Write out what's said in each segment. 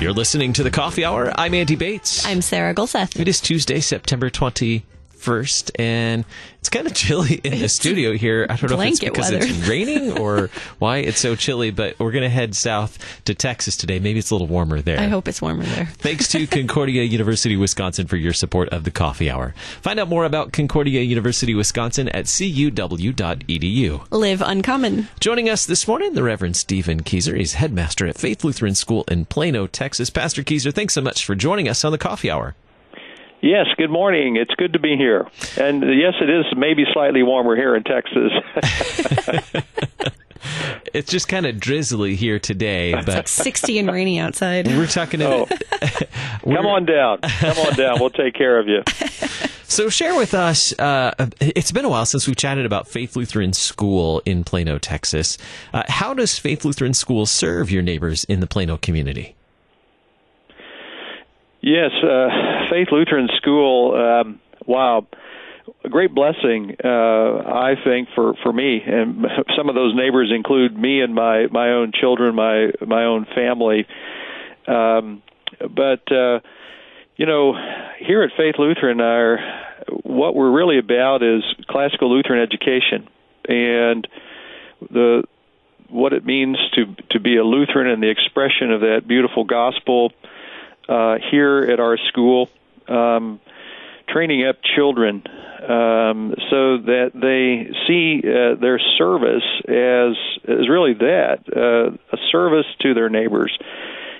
You're listening to the Coffee Hour. I'm Andy Bates. I'm Sarah Gulseth. It is Tuesday, September 20- first, and it's kind of chilly in the studio here. I don't know if it's because weather. it's raining or why it's so chilly, but we're going to head south to Texas today. Maybe it's a little warmer there. I hope it's warmer there. Thanks to Concordia University Wisconsin for your support of the Coffee Hour. Find out more about Concordia University Wisconsin at cuw.edu. Live uncommon. Joining us this morning, the Reverend Steven Kieser. He's headmaster at Faith Lutheran School in Plano, Texas. Pastor Kieser, thanks so much for joining us on the Coffee Hour. Yes, good morning. It's good to be here. And yes, it is maybe slightly warmer here in Texas. it's just kind of drizzly here today, but it's like 60 and rainy outside. We're talking about. Oh. Come on down. Come on down. We'll take care of you. So, share with us. Uh, it's been a while since we've chatted about Faith Lutheran School in Plano, Texas. Uh, how does Faith Lutheran School serve your neighbors in the Plano community? Yes, uh, Faith Lutheran School. Um, wow, a great blessing, uh, I think, for for me, and some of those neighbors include me and my my own children, my my own family. Um, but uh, you know, here at Faith Lutheran, our what we're really about is classical Lutheran education, and the what it means to to be a Lutheran and the expression of that beautiful gospel uh, here at our school, um, training up children um, so that they see uh, their service as as really that uh, a service to their neighbors,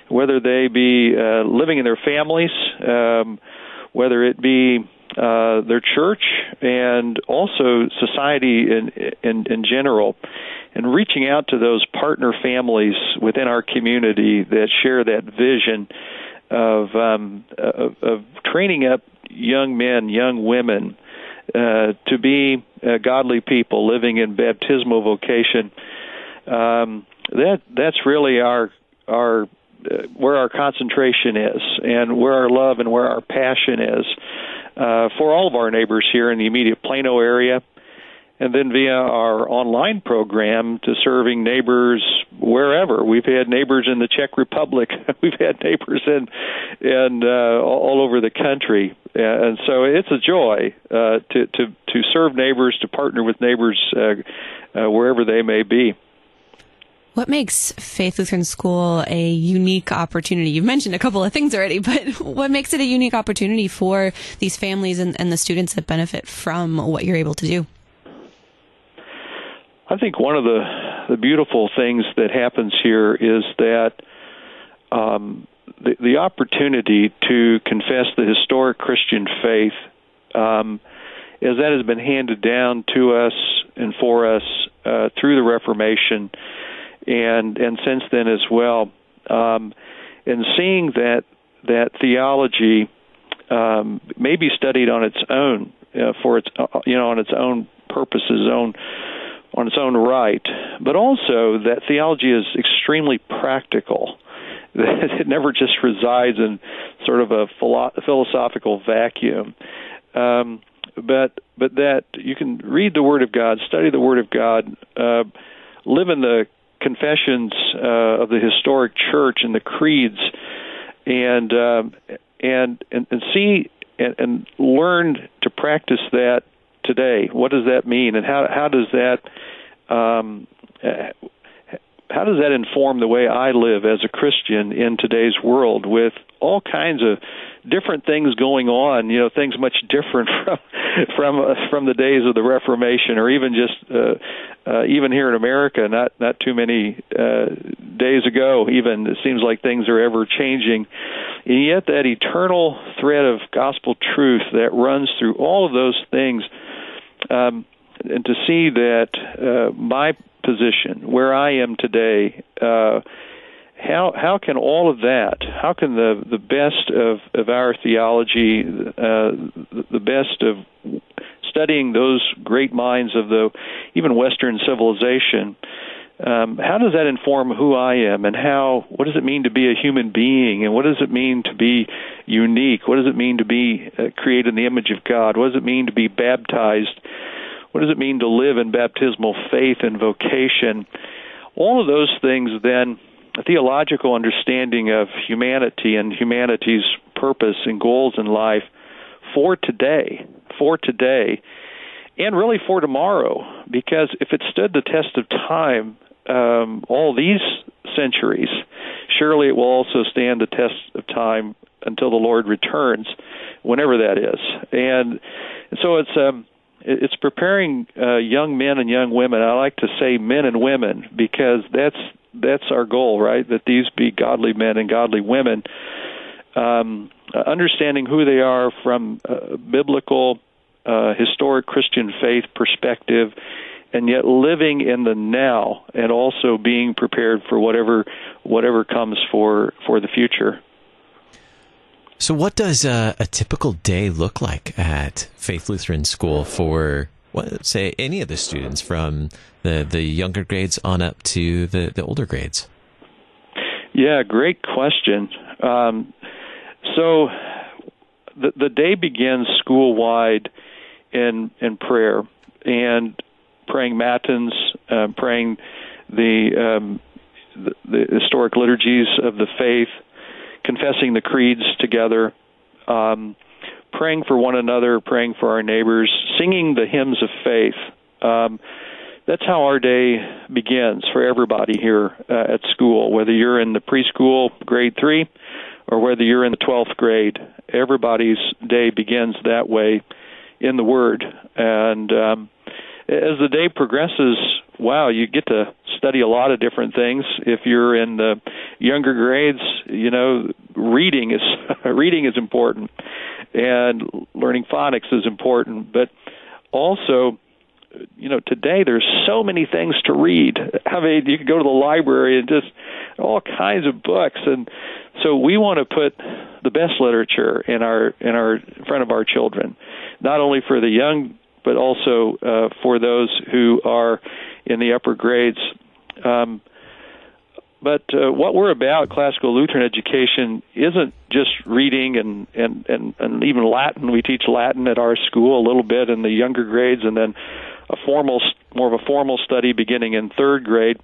whether they be uh, living in their families, um, whether it be uh, their church, and also society in, in in general, and reaching out to those partner families within our community that share that vision of um, of, of training up young men, young women uh, to be uh, godly people living in baptismal vocation. Um, that that's really our our uh, where our concentration is, and where our love and where our passion is uh, for all of our neighbors here in the immediate Plano area and then via our online program to serving neighbors wherever. We've had neighbors in the Czech Republic. We've had neighbors in in uh, all over the country, and so it's a joy uh, to to to serve neighbors, to partner with neighbors uh, uh, wherever they may be. What makes Faith Lutheran School a unique opportunity? You've mentioned a couple of things already, but what makes it a unique opportunity for these families and, and the students that benefit from what you're able to do? I think one of the the beautiful things that happens here is that um, the, the opportunity to confess the historic Christian faith, um, as that has been handed down to us and for us uh, through the Reformation, and and since then as well, um, and seeing that that theology um, may be studied on its own uh, for its uh, you know on its own purposes, own on its own right, but also that theology is extremely practical. That it never just resides in sort of a philosophical vacuum. Um, but but that you can read the Word of God, study the Word of God, uh, live in the confessions uh, of the historic church and the creeds, and um, and, and and see and, and learn to practice that today. What does that mean, and how how does that um, how does that inform the way I live as a Christian in today's world with all kinds of different things going on, you know, things much different from from uh, from the days of the Reformation or even just uh, uh even here in America, not not too many uh days ago even it seems like things are ever changing. And yet that eternal thread of gospel truth that runs through all of those things um and to see that uh, my position, where I am today, uh, how how can all of that? How can the the best of of our theology, uh, the best of studying those great minds of the even Western civilization, um, how does that inform who I am and how what does it mean to be a human being and what does it mean to be unique? What does it mean to be uh, created in the image of God? What does it mean to be baptized? What does it mean to live in baptismal faith and vocation? All of those things then a theological understanding of humanity and humanity's purpose and goals in life for today, for today, and really for tomorrow. Because if it stood the test of time, um, all these centuries, surely it will also stand the test of time until the Lord returns, whenever that is. And, so it's um, it's preparing uh, young men and young women. I like to say men and women because that's that's our goal, right? That these be godly men and godly women, um, understanding who they are from biblical, uh, historic Christian faith perspective, and yet living in the now and also being prepared for whatever whatever comes for for the future. So, what does uh, a typical day look like at Faith Lutheran School for, what, say, any of the students from the, the younger grades on up to the, the older grades? Yeah, great question. Um, so, the, the day begins school wide in in prayer and praying matins, uh, praying the, um, the the historic liturgies of the faith, confessing the creeds together, um, praying for one another, praying for our neighbors, singing the hymns of faith. Um, that's how our day begins for everybody here uh, at school, whether you're in the preschool grade three or whether you're in the 12th grade. Everybody's day begins that way in the Word. And um, as the day progresses, wow, you get to study a lot of different things. If you're in the younger grades, you know, reading is reading is important, and learning phonics is important. But also, you know, today there's so many things to read. I mean, you can go to the library and just all kinds of books, and so we want to put the best literature in our in our in front of our children, not only for the young but also uh, for those who are in the upper grades. Um, but uh, what we're about, classical Lutheran education, isn't just reading and, and, and, and even Latin. We teach Latin at our school a little bit in the younger grades, and then a formal, more of a formal study beginning in third grade.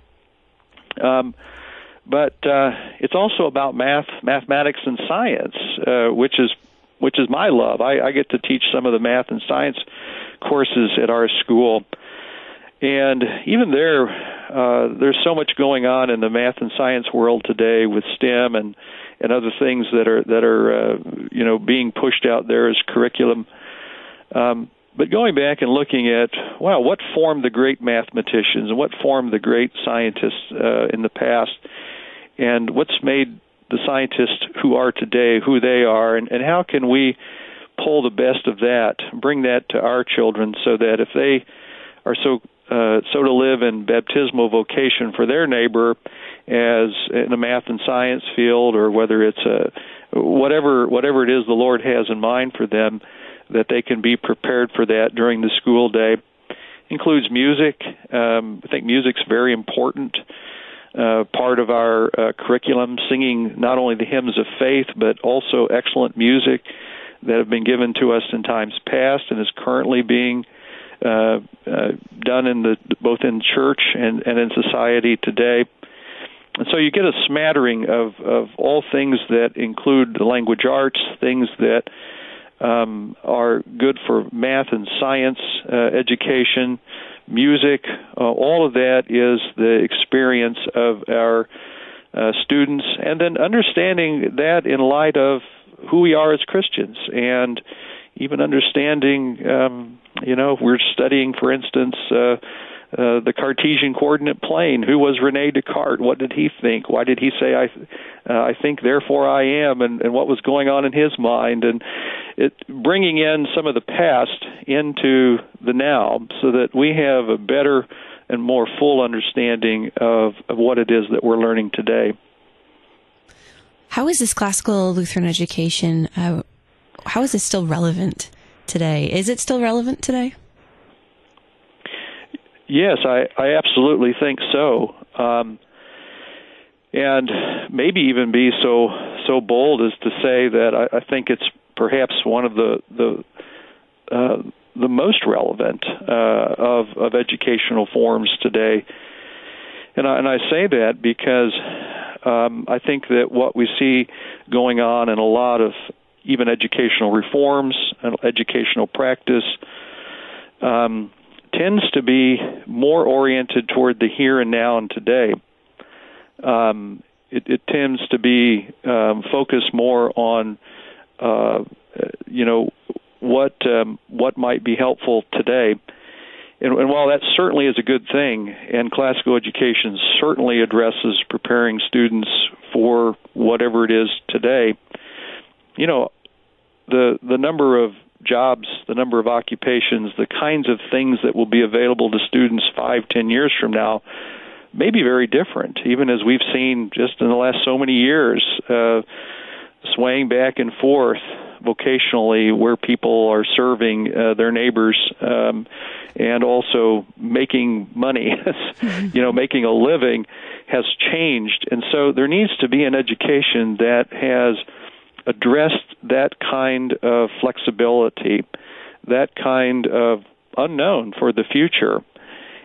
Um, but uh, it's also about math, mathematics, and science, uh, which is which is my love. I, I get to teach some of the math and science courses at our school. And even there, uh, there's so much going on in the math and science world today with STEM and and other things that are that are uh, you know being pushed out there as curriculum. Um, but going back and looking at wow, what formed the great mathematicians and what formed the great scientists uh, in the past, and what's made the scientists who are today who they are, and, and how can we pull the best of that, bring that to our children, so that if they are so uh, so to live in baptismal vocation for their neighbor, as in a math and science field, or whether it's a whatever whatever it is the Lord has in mind for them, that they can be prepared for that during the school day. Includes music. Um, I think music's very important. Uh, part of our uh, curriculum, singing not only the hymns of faith, but also excellent music that have been given to us in times past and is currently being uh, uh, done in the both in church and, and in society today. And so you get a smattering of, of all things that include the language arts, things that um, are good for math and science uh, education, music. Uh, all of that is the experience of our uh, students, and then understanding that in light of who we are as Christians, and even understanding, um, you know, we're studying, for instance, uh, uh, the Cartesian coordinate plane. Who was Rene Descartes? What did he think? Why did he say, "I, uh, I think, therefore I am," and, and what was going on in his mind? And it bringing in some of the past into the now, so that we have a better and more full understanding of, of what it is that we're learning today. How is this classical Lutheran education? Uh, how is it still relevant today? Is it still relevant today? Yes, I, I absolutely think so. Um, and maybe even be so so bold as to say that I, I think it's perhaps one of the the uh, the most relevant uh, of of educational forms today. And I, and I say that because um, I think that what we see going on in a lot of even educational reforms and educational practice um, tends to be more oriented toward the here and now and today. Um, it, it, tends to be um, focused more on, uh, you know, what um, what might be helpful today. And, and, while that certainly is a good thing, and classical education certainly addresses preparing students for whatever it is today, you know, the the number of jobs, the number of occupations, the kinds of things that will be available to students five, ten years from now may be very different, even as we've seen just in the last so many years, uh, swaying back and forth vocationally where people are serving uh, their neighbors um, and also making money, you know, making a living has changed. And so there needs to be an education that has addressed that kind of flexibility, that kind of unknown for the future.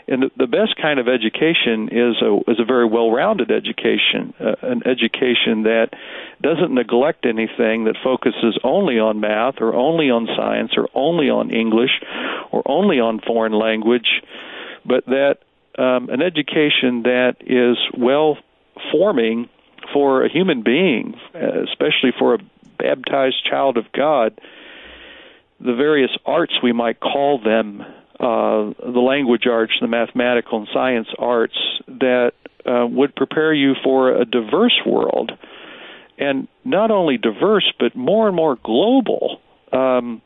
And the best kind of education is a is a very well-rounded education, uh, an education that doesn't neglect anything, that focuses only on math or only on science or only on English or only on foreign language, but that um, an education that is well forming for a human being, especially for a baptized child of God, the various arts we might call them, uh, the language arts, the mathematical and science arts, that uh, would prepare you for a diverse world, and not only diverse but more and more global. Um,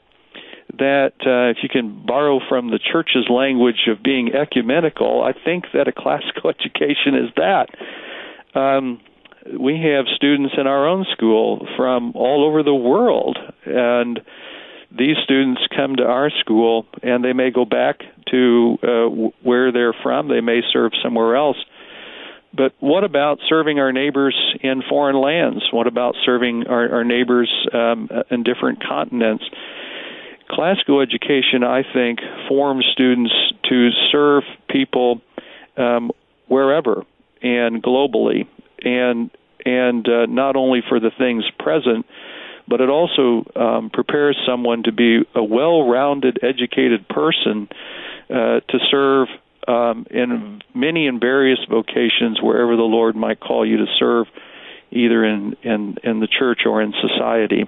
that uh, if you can borrow from the church's language of being ecumenical, I think that a classical education is that. Um, we have students in our own school from all over the world, and these students come to our school and they may go back to uh, where they're from. They may serve somewhere else. But what about serving our neighbors in foreign lands? What about serving our, our neighbors um, in different continents? Classical education, I think, forms students to serve people um, wherever and globally and and uh, not only for the things present, but it also um, prepares someone to be a well-rounded, educated person uh, to serve um, in many and various vocations wherever the Lord might call you to serve, either in in, in the church or in society.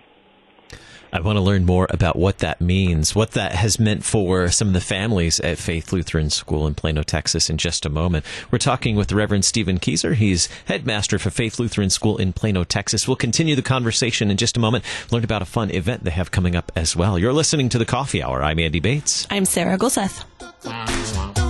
I want to learn more about what that means, what that has meant for some of the families at Faith Lutheran School in Plano, Texas, in just a moment. We're talking with the Reverend Steven Kieser. He's headmaster for Faith Lutheran School in Plano, Texas. We'll continue the conversation in just a moment, learn about a fun event they have coming up as well. You're listening to the Coffee Hour. I'm Andy Bates. I'm Sarah Gulseth.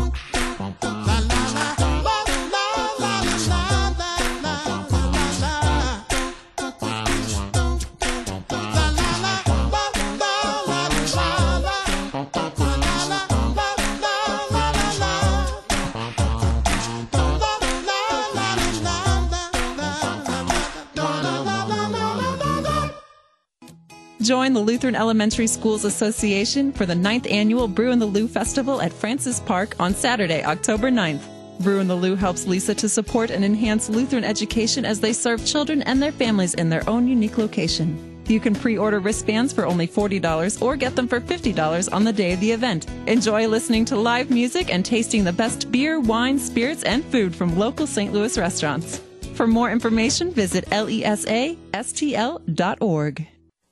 Join the Lutheran Elementary Schools Association for the 9th annual Brew in the Lou Festival at Francis Park on Saturday, October 9th. Brew in the Lou helps LESA to support and enhance Lutheran education as they serve children and their families in their own unique location. You can pre order wristbands for only $40 or get them for $50 on the day of the event. Enjoy listening to live music and tasting the best beer, wine, spirits, and food from local St. Louis restaurants. For more information, visit lesastl.org.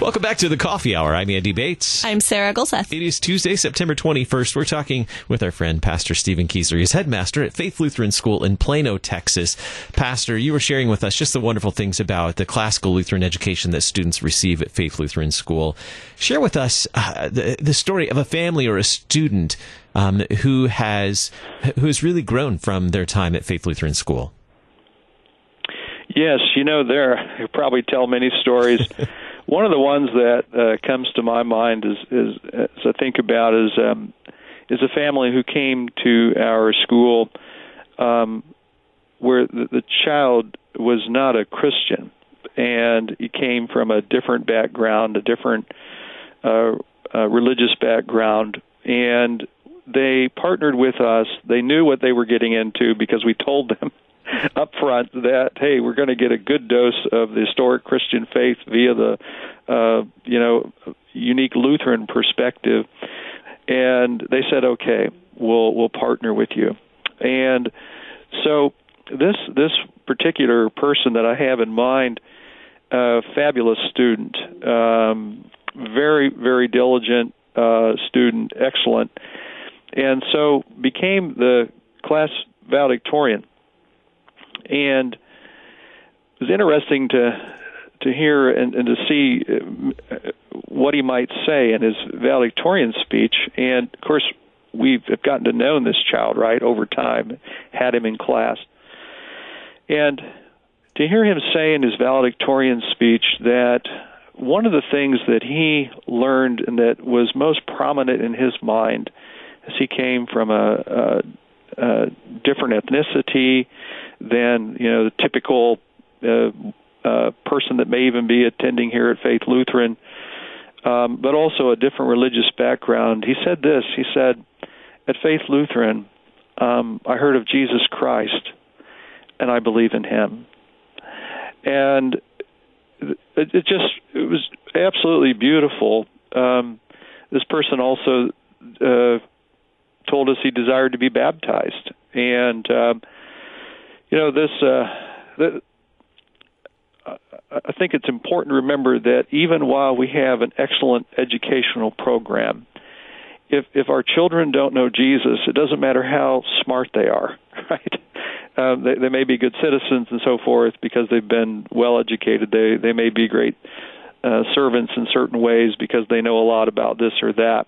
Welcome back to the Coffee Hour. I'm Andy Bates. I'm Sarah Gulseth. It is Tuesday, September 21st. We're talking with our friend Pastor Steven Kieser. He's headmaster at Faith Lutheran School in Plano, Texas. Pastor, you were sharing with us just the wonderful things about the classical Lutheran education that students receive at Faith Lutheran School. Share with us uh, the, the story of a family or a student um, who has who has really grown from their time at Faith Lutheran School. Yes, you know there you probably tell many stories. One of the ones that uh, comes to my mind is, is as I think about is um, is a family who came to our school um, where the, the child was not a Christian and he came from a different background, a different uh, uh, religious background, and they partnered with us. They knew what they were getting into because we told them up front that hey, we're going to get a good dose of the historic Christian faith via the uh, you know unique Lutheran perspective, and they said okay, we'll we'll partner with you, and so this this particular person that I have in mind, a uh, fabulous student, um, very very diligent uh, student, excellent, and so became the class valedictorian and it was interesting to to hear and, and to see uh, what he might say in his valedictorian speech. And of course, we've gotten to know this child right over time, had him in class, and to hear him say in his valedictorian speech that one of the things that he learned and that was most prominent in his mind as he came from a, a, a different ethnicity than you know the typical uh, uh, person that may even be attending here at Faith Lutheran, um, but also a different religious background. He said this. He said, "At Faith Lutheran, um, I heard of Jesus Christ, and I believe in Him." And it, it just it was absolutely beautiful. Um, this person also uh, told us he desired to be baptized, and um, you know this. Uh, the, I think it's important to remember that even while we have an excellent educational program, if if our children don't know Jesus, it doesn't matter how smart they are, right? Um, they, they may be good citizens and so forth because they've been well educated. They they may be great uh, servants in certain ways because they know a lot about this or that.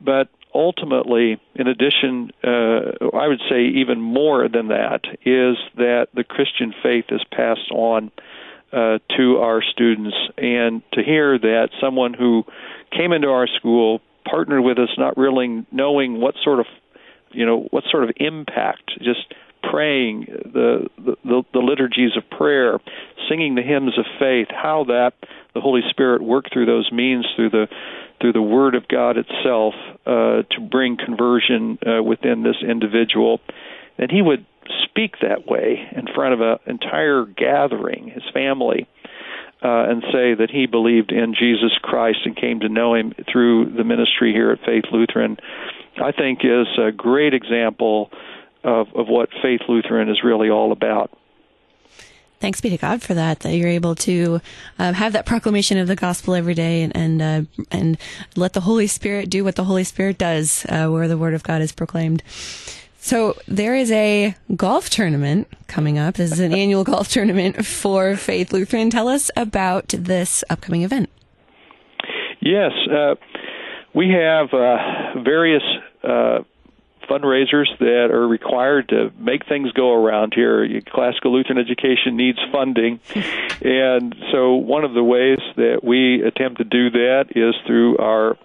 But ultimately, in addition, uh, I would say even more than that, is that the Christian faith is passed on uh, to our students. And to hear that someone who came into our school, partnered with us, not really knowing what sort of, you know, what sort of impact, just praying the, the the liturgies of prayer, singing the hymns of faith, how that the Holy Spirit worked through those means through the through the Word of God itself uh, to bring conversion uh, within this individual. And he would speak that way in front of an entire gathering, his family, uh, and say that he believed in Jesus Christ and came to know him through the ministry here at Faith Lutheran, I think is a great example of, of what Faith Lutheran is really all about thanks be to God for that, that you're able to uh, have that proclamation of the gospel every day and and, uh, and let the Holy Spirit do what the Holy Spirit does, uh, where the Word of God is proclaimed. So there is a golf tournament coming up. This is an annual golf tournament for Faith Lutheran. Tell us about this upcoming event. Yes, uh, we have uh, various uh, fundraisers that are required to make things go around here. Classical Lutheran education needs funding, and so one of the ways that we attempt to do that is through our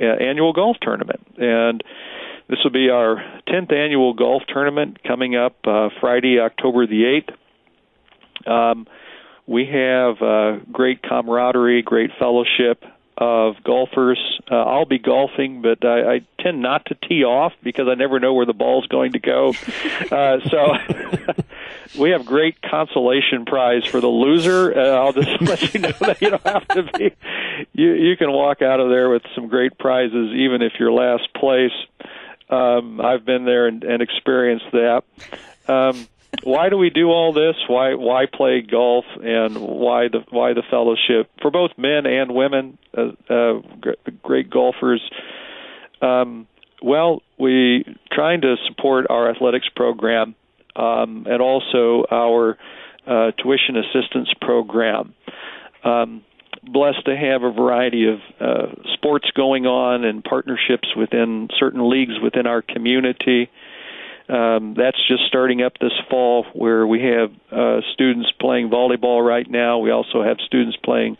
uh, annual golf tournament. And this will be our 10th annual golf tournament coming up uh, Friday, October the 8th. Um, we have uh, great camaraderie, great fellowship of golfers. Uh, I'll be golfing, but I, I tend not to tee off because I never know where the ball's going to go. Uh, so we have great consolation prize for the loser. Uh, I'll just let you know that you don't have to be. You you can walk out of there with some great prizes, even if you're last place. Um, I've been there and, and experienced that. Um, why do we do all this? Why why play golf and why the why the fellowship for both men and women? Uh, uh, great golfers. Um, well, we trying to support our athletics program um, and also our uh, tuition assistance program. Um, blessed to have a variety of uh, sports going on and partnerships within certain leagues within our community. Um, that's just starting up this fall, where we have uh, students playing volleyball right now. We also have students playing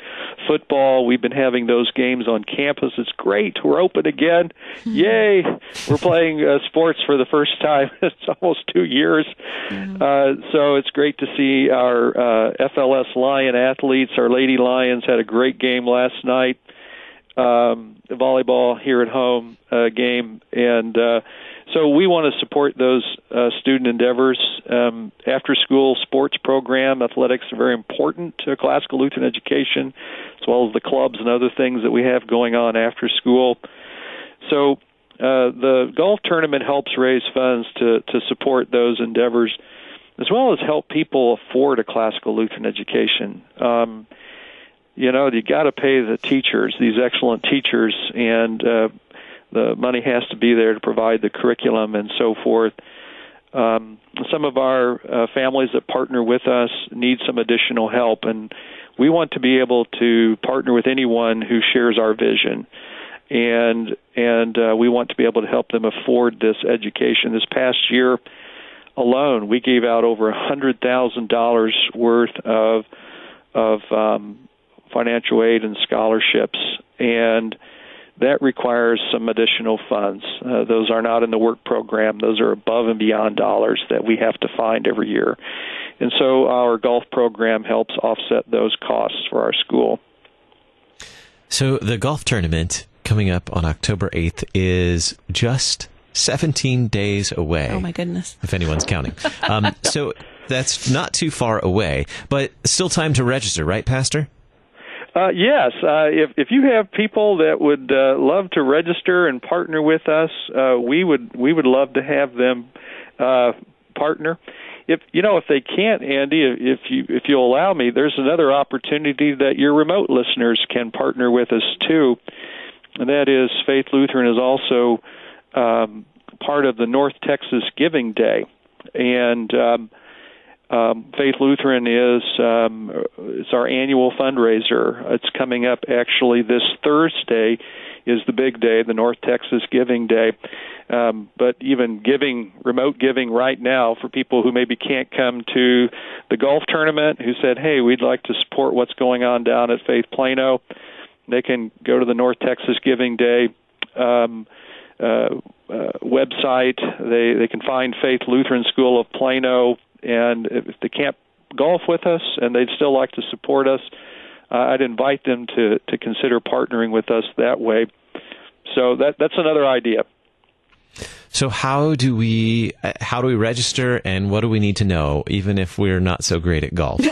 football. We've been having those games on campus. It's great. We're open again. Yay! We're playing uh, sports for the first time. it's almost two years. Mm-hmm. Uh, so it's great to see our uh, FLS Lion athletes. Our Lady Lions had a great game last night. Um, volleyball here at home uh, game and. Uh, so we want to support those uh, student endeavors. Um, after school sports program, athletics are very important to classical Lutheran education, as well as the clubs and other things that we have going on after school. So uh, the golf tournament helps raise funds to, to support those endeavors, as well as help people afford a classical Lutheran education. Um, you know, you got to pay the teachers, these excellent teachers, and uh, the money has to be there to provide the curriculum and so forth. Um, some of our uh, families that partner with us need some additional help, and we want to be able to partner with anyone who shares our vision. And and uh, we want to be able to help them afford this education. This past year alone, we gave out over a hundred thousand dollars worth of of um, financial aid and scholarships, and that requires some additional funds. Uh, those are not in the work program. Those are above and beyond dollars that we have to find every year. And so our golf program helps offset those costs for our school. So the golf tournament coming up on October 8th is just 17 days away. Oh, my goodness. If anyone's counting. Um, so that's not too far away, but still time to register, right, Pastor? Uh, yes, uh, if if you have people that would uh, love to register and partner with us, uh, we would we would love to have them uh, partner. If you know if they can't, Andy, if you if you'll allow me, there's another opportunity that your remote listeners can partner with us too, and that is Faith Lutheran is also um, part of the North Texas Giving Day, and um, um, Faith Lutheran is um, it's our annual fundraiser. It's coming up actually this Thursday is the big day, the North Texas Giving Day. Um, but even giving, remote giving right now for people who maybe can't come to the golf tournament, who said, "Hey, we'd like to support what's going on down at Faith Plano," they can go to the North Texas Giving Day. Um, uh, uh, website. They they can find Faith Lutheran School of Plano and if they can't golf with us and they'd still like to support us, uh, I'd invite them to to consider partnering with us that way. So that that's another idea. So how do we how do we register and what do we need to know even if we're not so great at golf?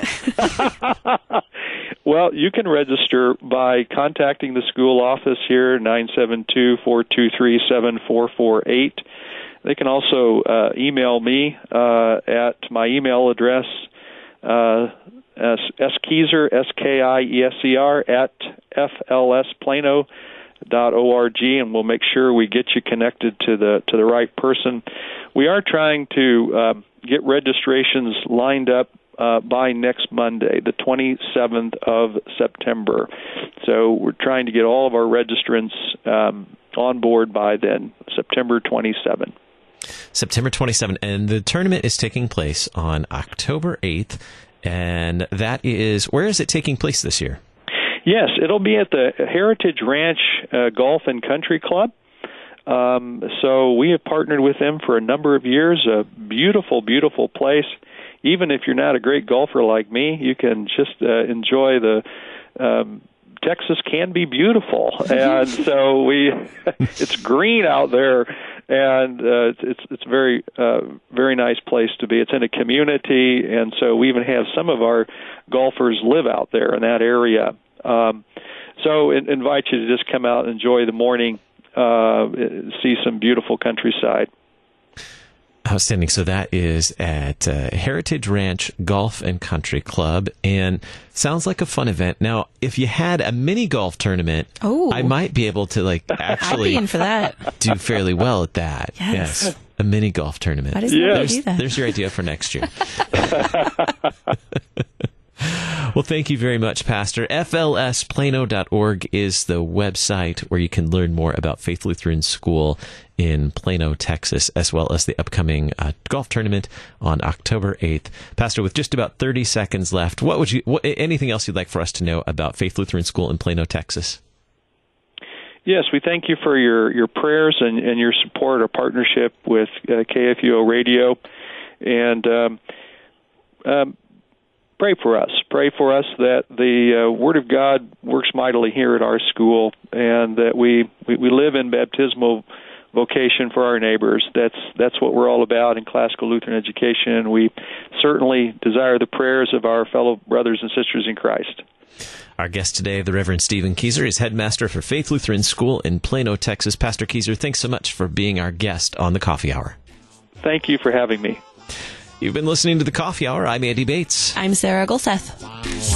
well, you can register by contacting the school office here 972-423-7448 they can also uh, email me uh, at my email address, uh, skieser, S-K-I-E-S-E-R, at flsplano dot org, and we'll make sure we get you connected to the to the right person. We are trying to uh, get registrations lined up uh, by next Monday, the 27th of September. So we're trying to get all of our registrants um, on board by then, September 27th. September 27th, and the tournament is taking place on October 8th. And that is, where is it taking place this year? Yes, it'll be at the Heritage Ranch uh, Golf and Country Club. Um, so we have partnered with them for a number of years. A beautiful, beautiful place. Even if you're not a great golfer like me, you can just uh, enjoy the um, Texas can be beautiful, and so we it's green out there, and uh, it's it's it's very uh, very nice place to be. It's in a community, and so we even have some of our golfers live out there in that area. Um, so I invite you to just come out and enjoy the morning, uh, see some beautiful countryside. Outstanding. So that is at uh, Heritage Ranch Golf and Country Club, and sounds like a fun event. Now, if you had a mini golf tournament, oh, I might be able to like actually be in for that. do fairly well at that. Yes. yes. A mini golf tournament. Why doesn't yes. do that? There's your idea for next year. Well, thank you very much, Pastor. FLSPlano.org is the website where you can learn more about Faith Lutheran School in Plano, Texas, as well as the upcoming uh, golf tournament on October 8th. Pastor, with just about 30 seconds left, what would you, what, anything else you'd like for us to know about Faith Lutheran School in Plano, Texas? Yes, we thank you for your, your prayers and, and your support, our partnership with uh, KFUO Radio. And um, um, pray for us. Pray for us that the uh, Word of God works mightily here at our school, and that we, we, we live in baptismal vocation for our neighbors. That's that's what we're all about in classical Lutheran education. and We certainly desire the prayers of our fellow brothers and sisters in Christ. Our guest today, the Reverend Steven Kieser, is headmaster for Faith Lutheran School in Plano, Texas. Pastor Kieser, thanks so much for being our guest on the Coffee Hour. Thank you for having me. You've been listening to the Coffee Hour. I'm Andy Bates. I'm Sarah Gulseth.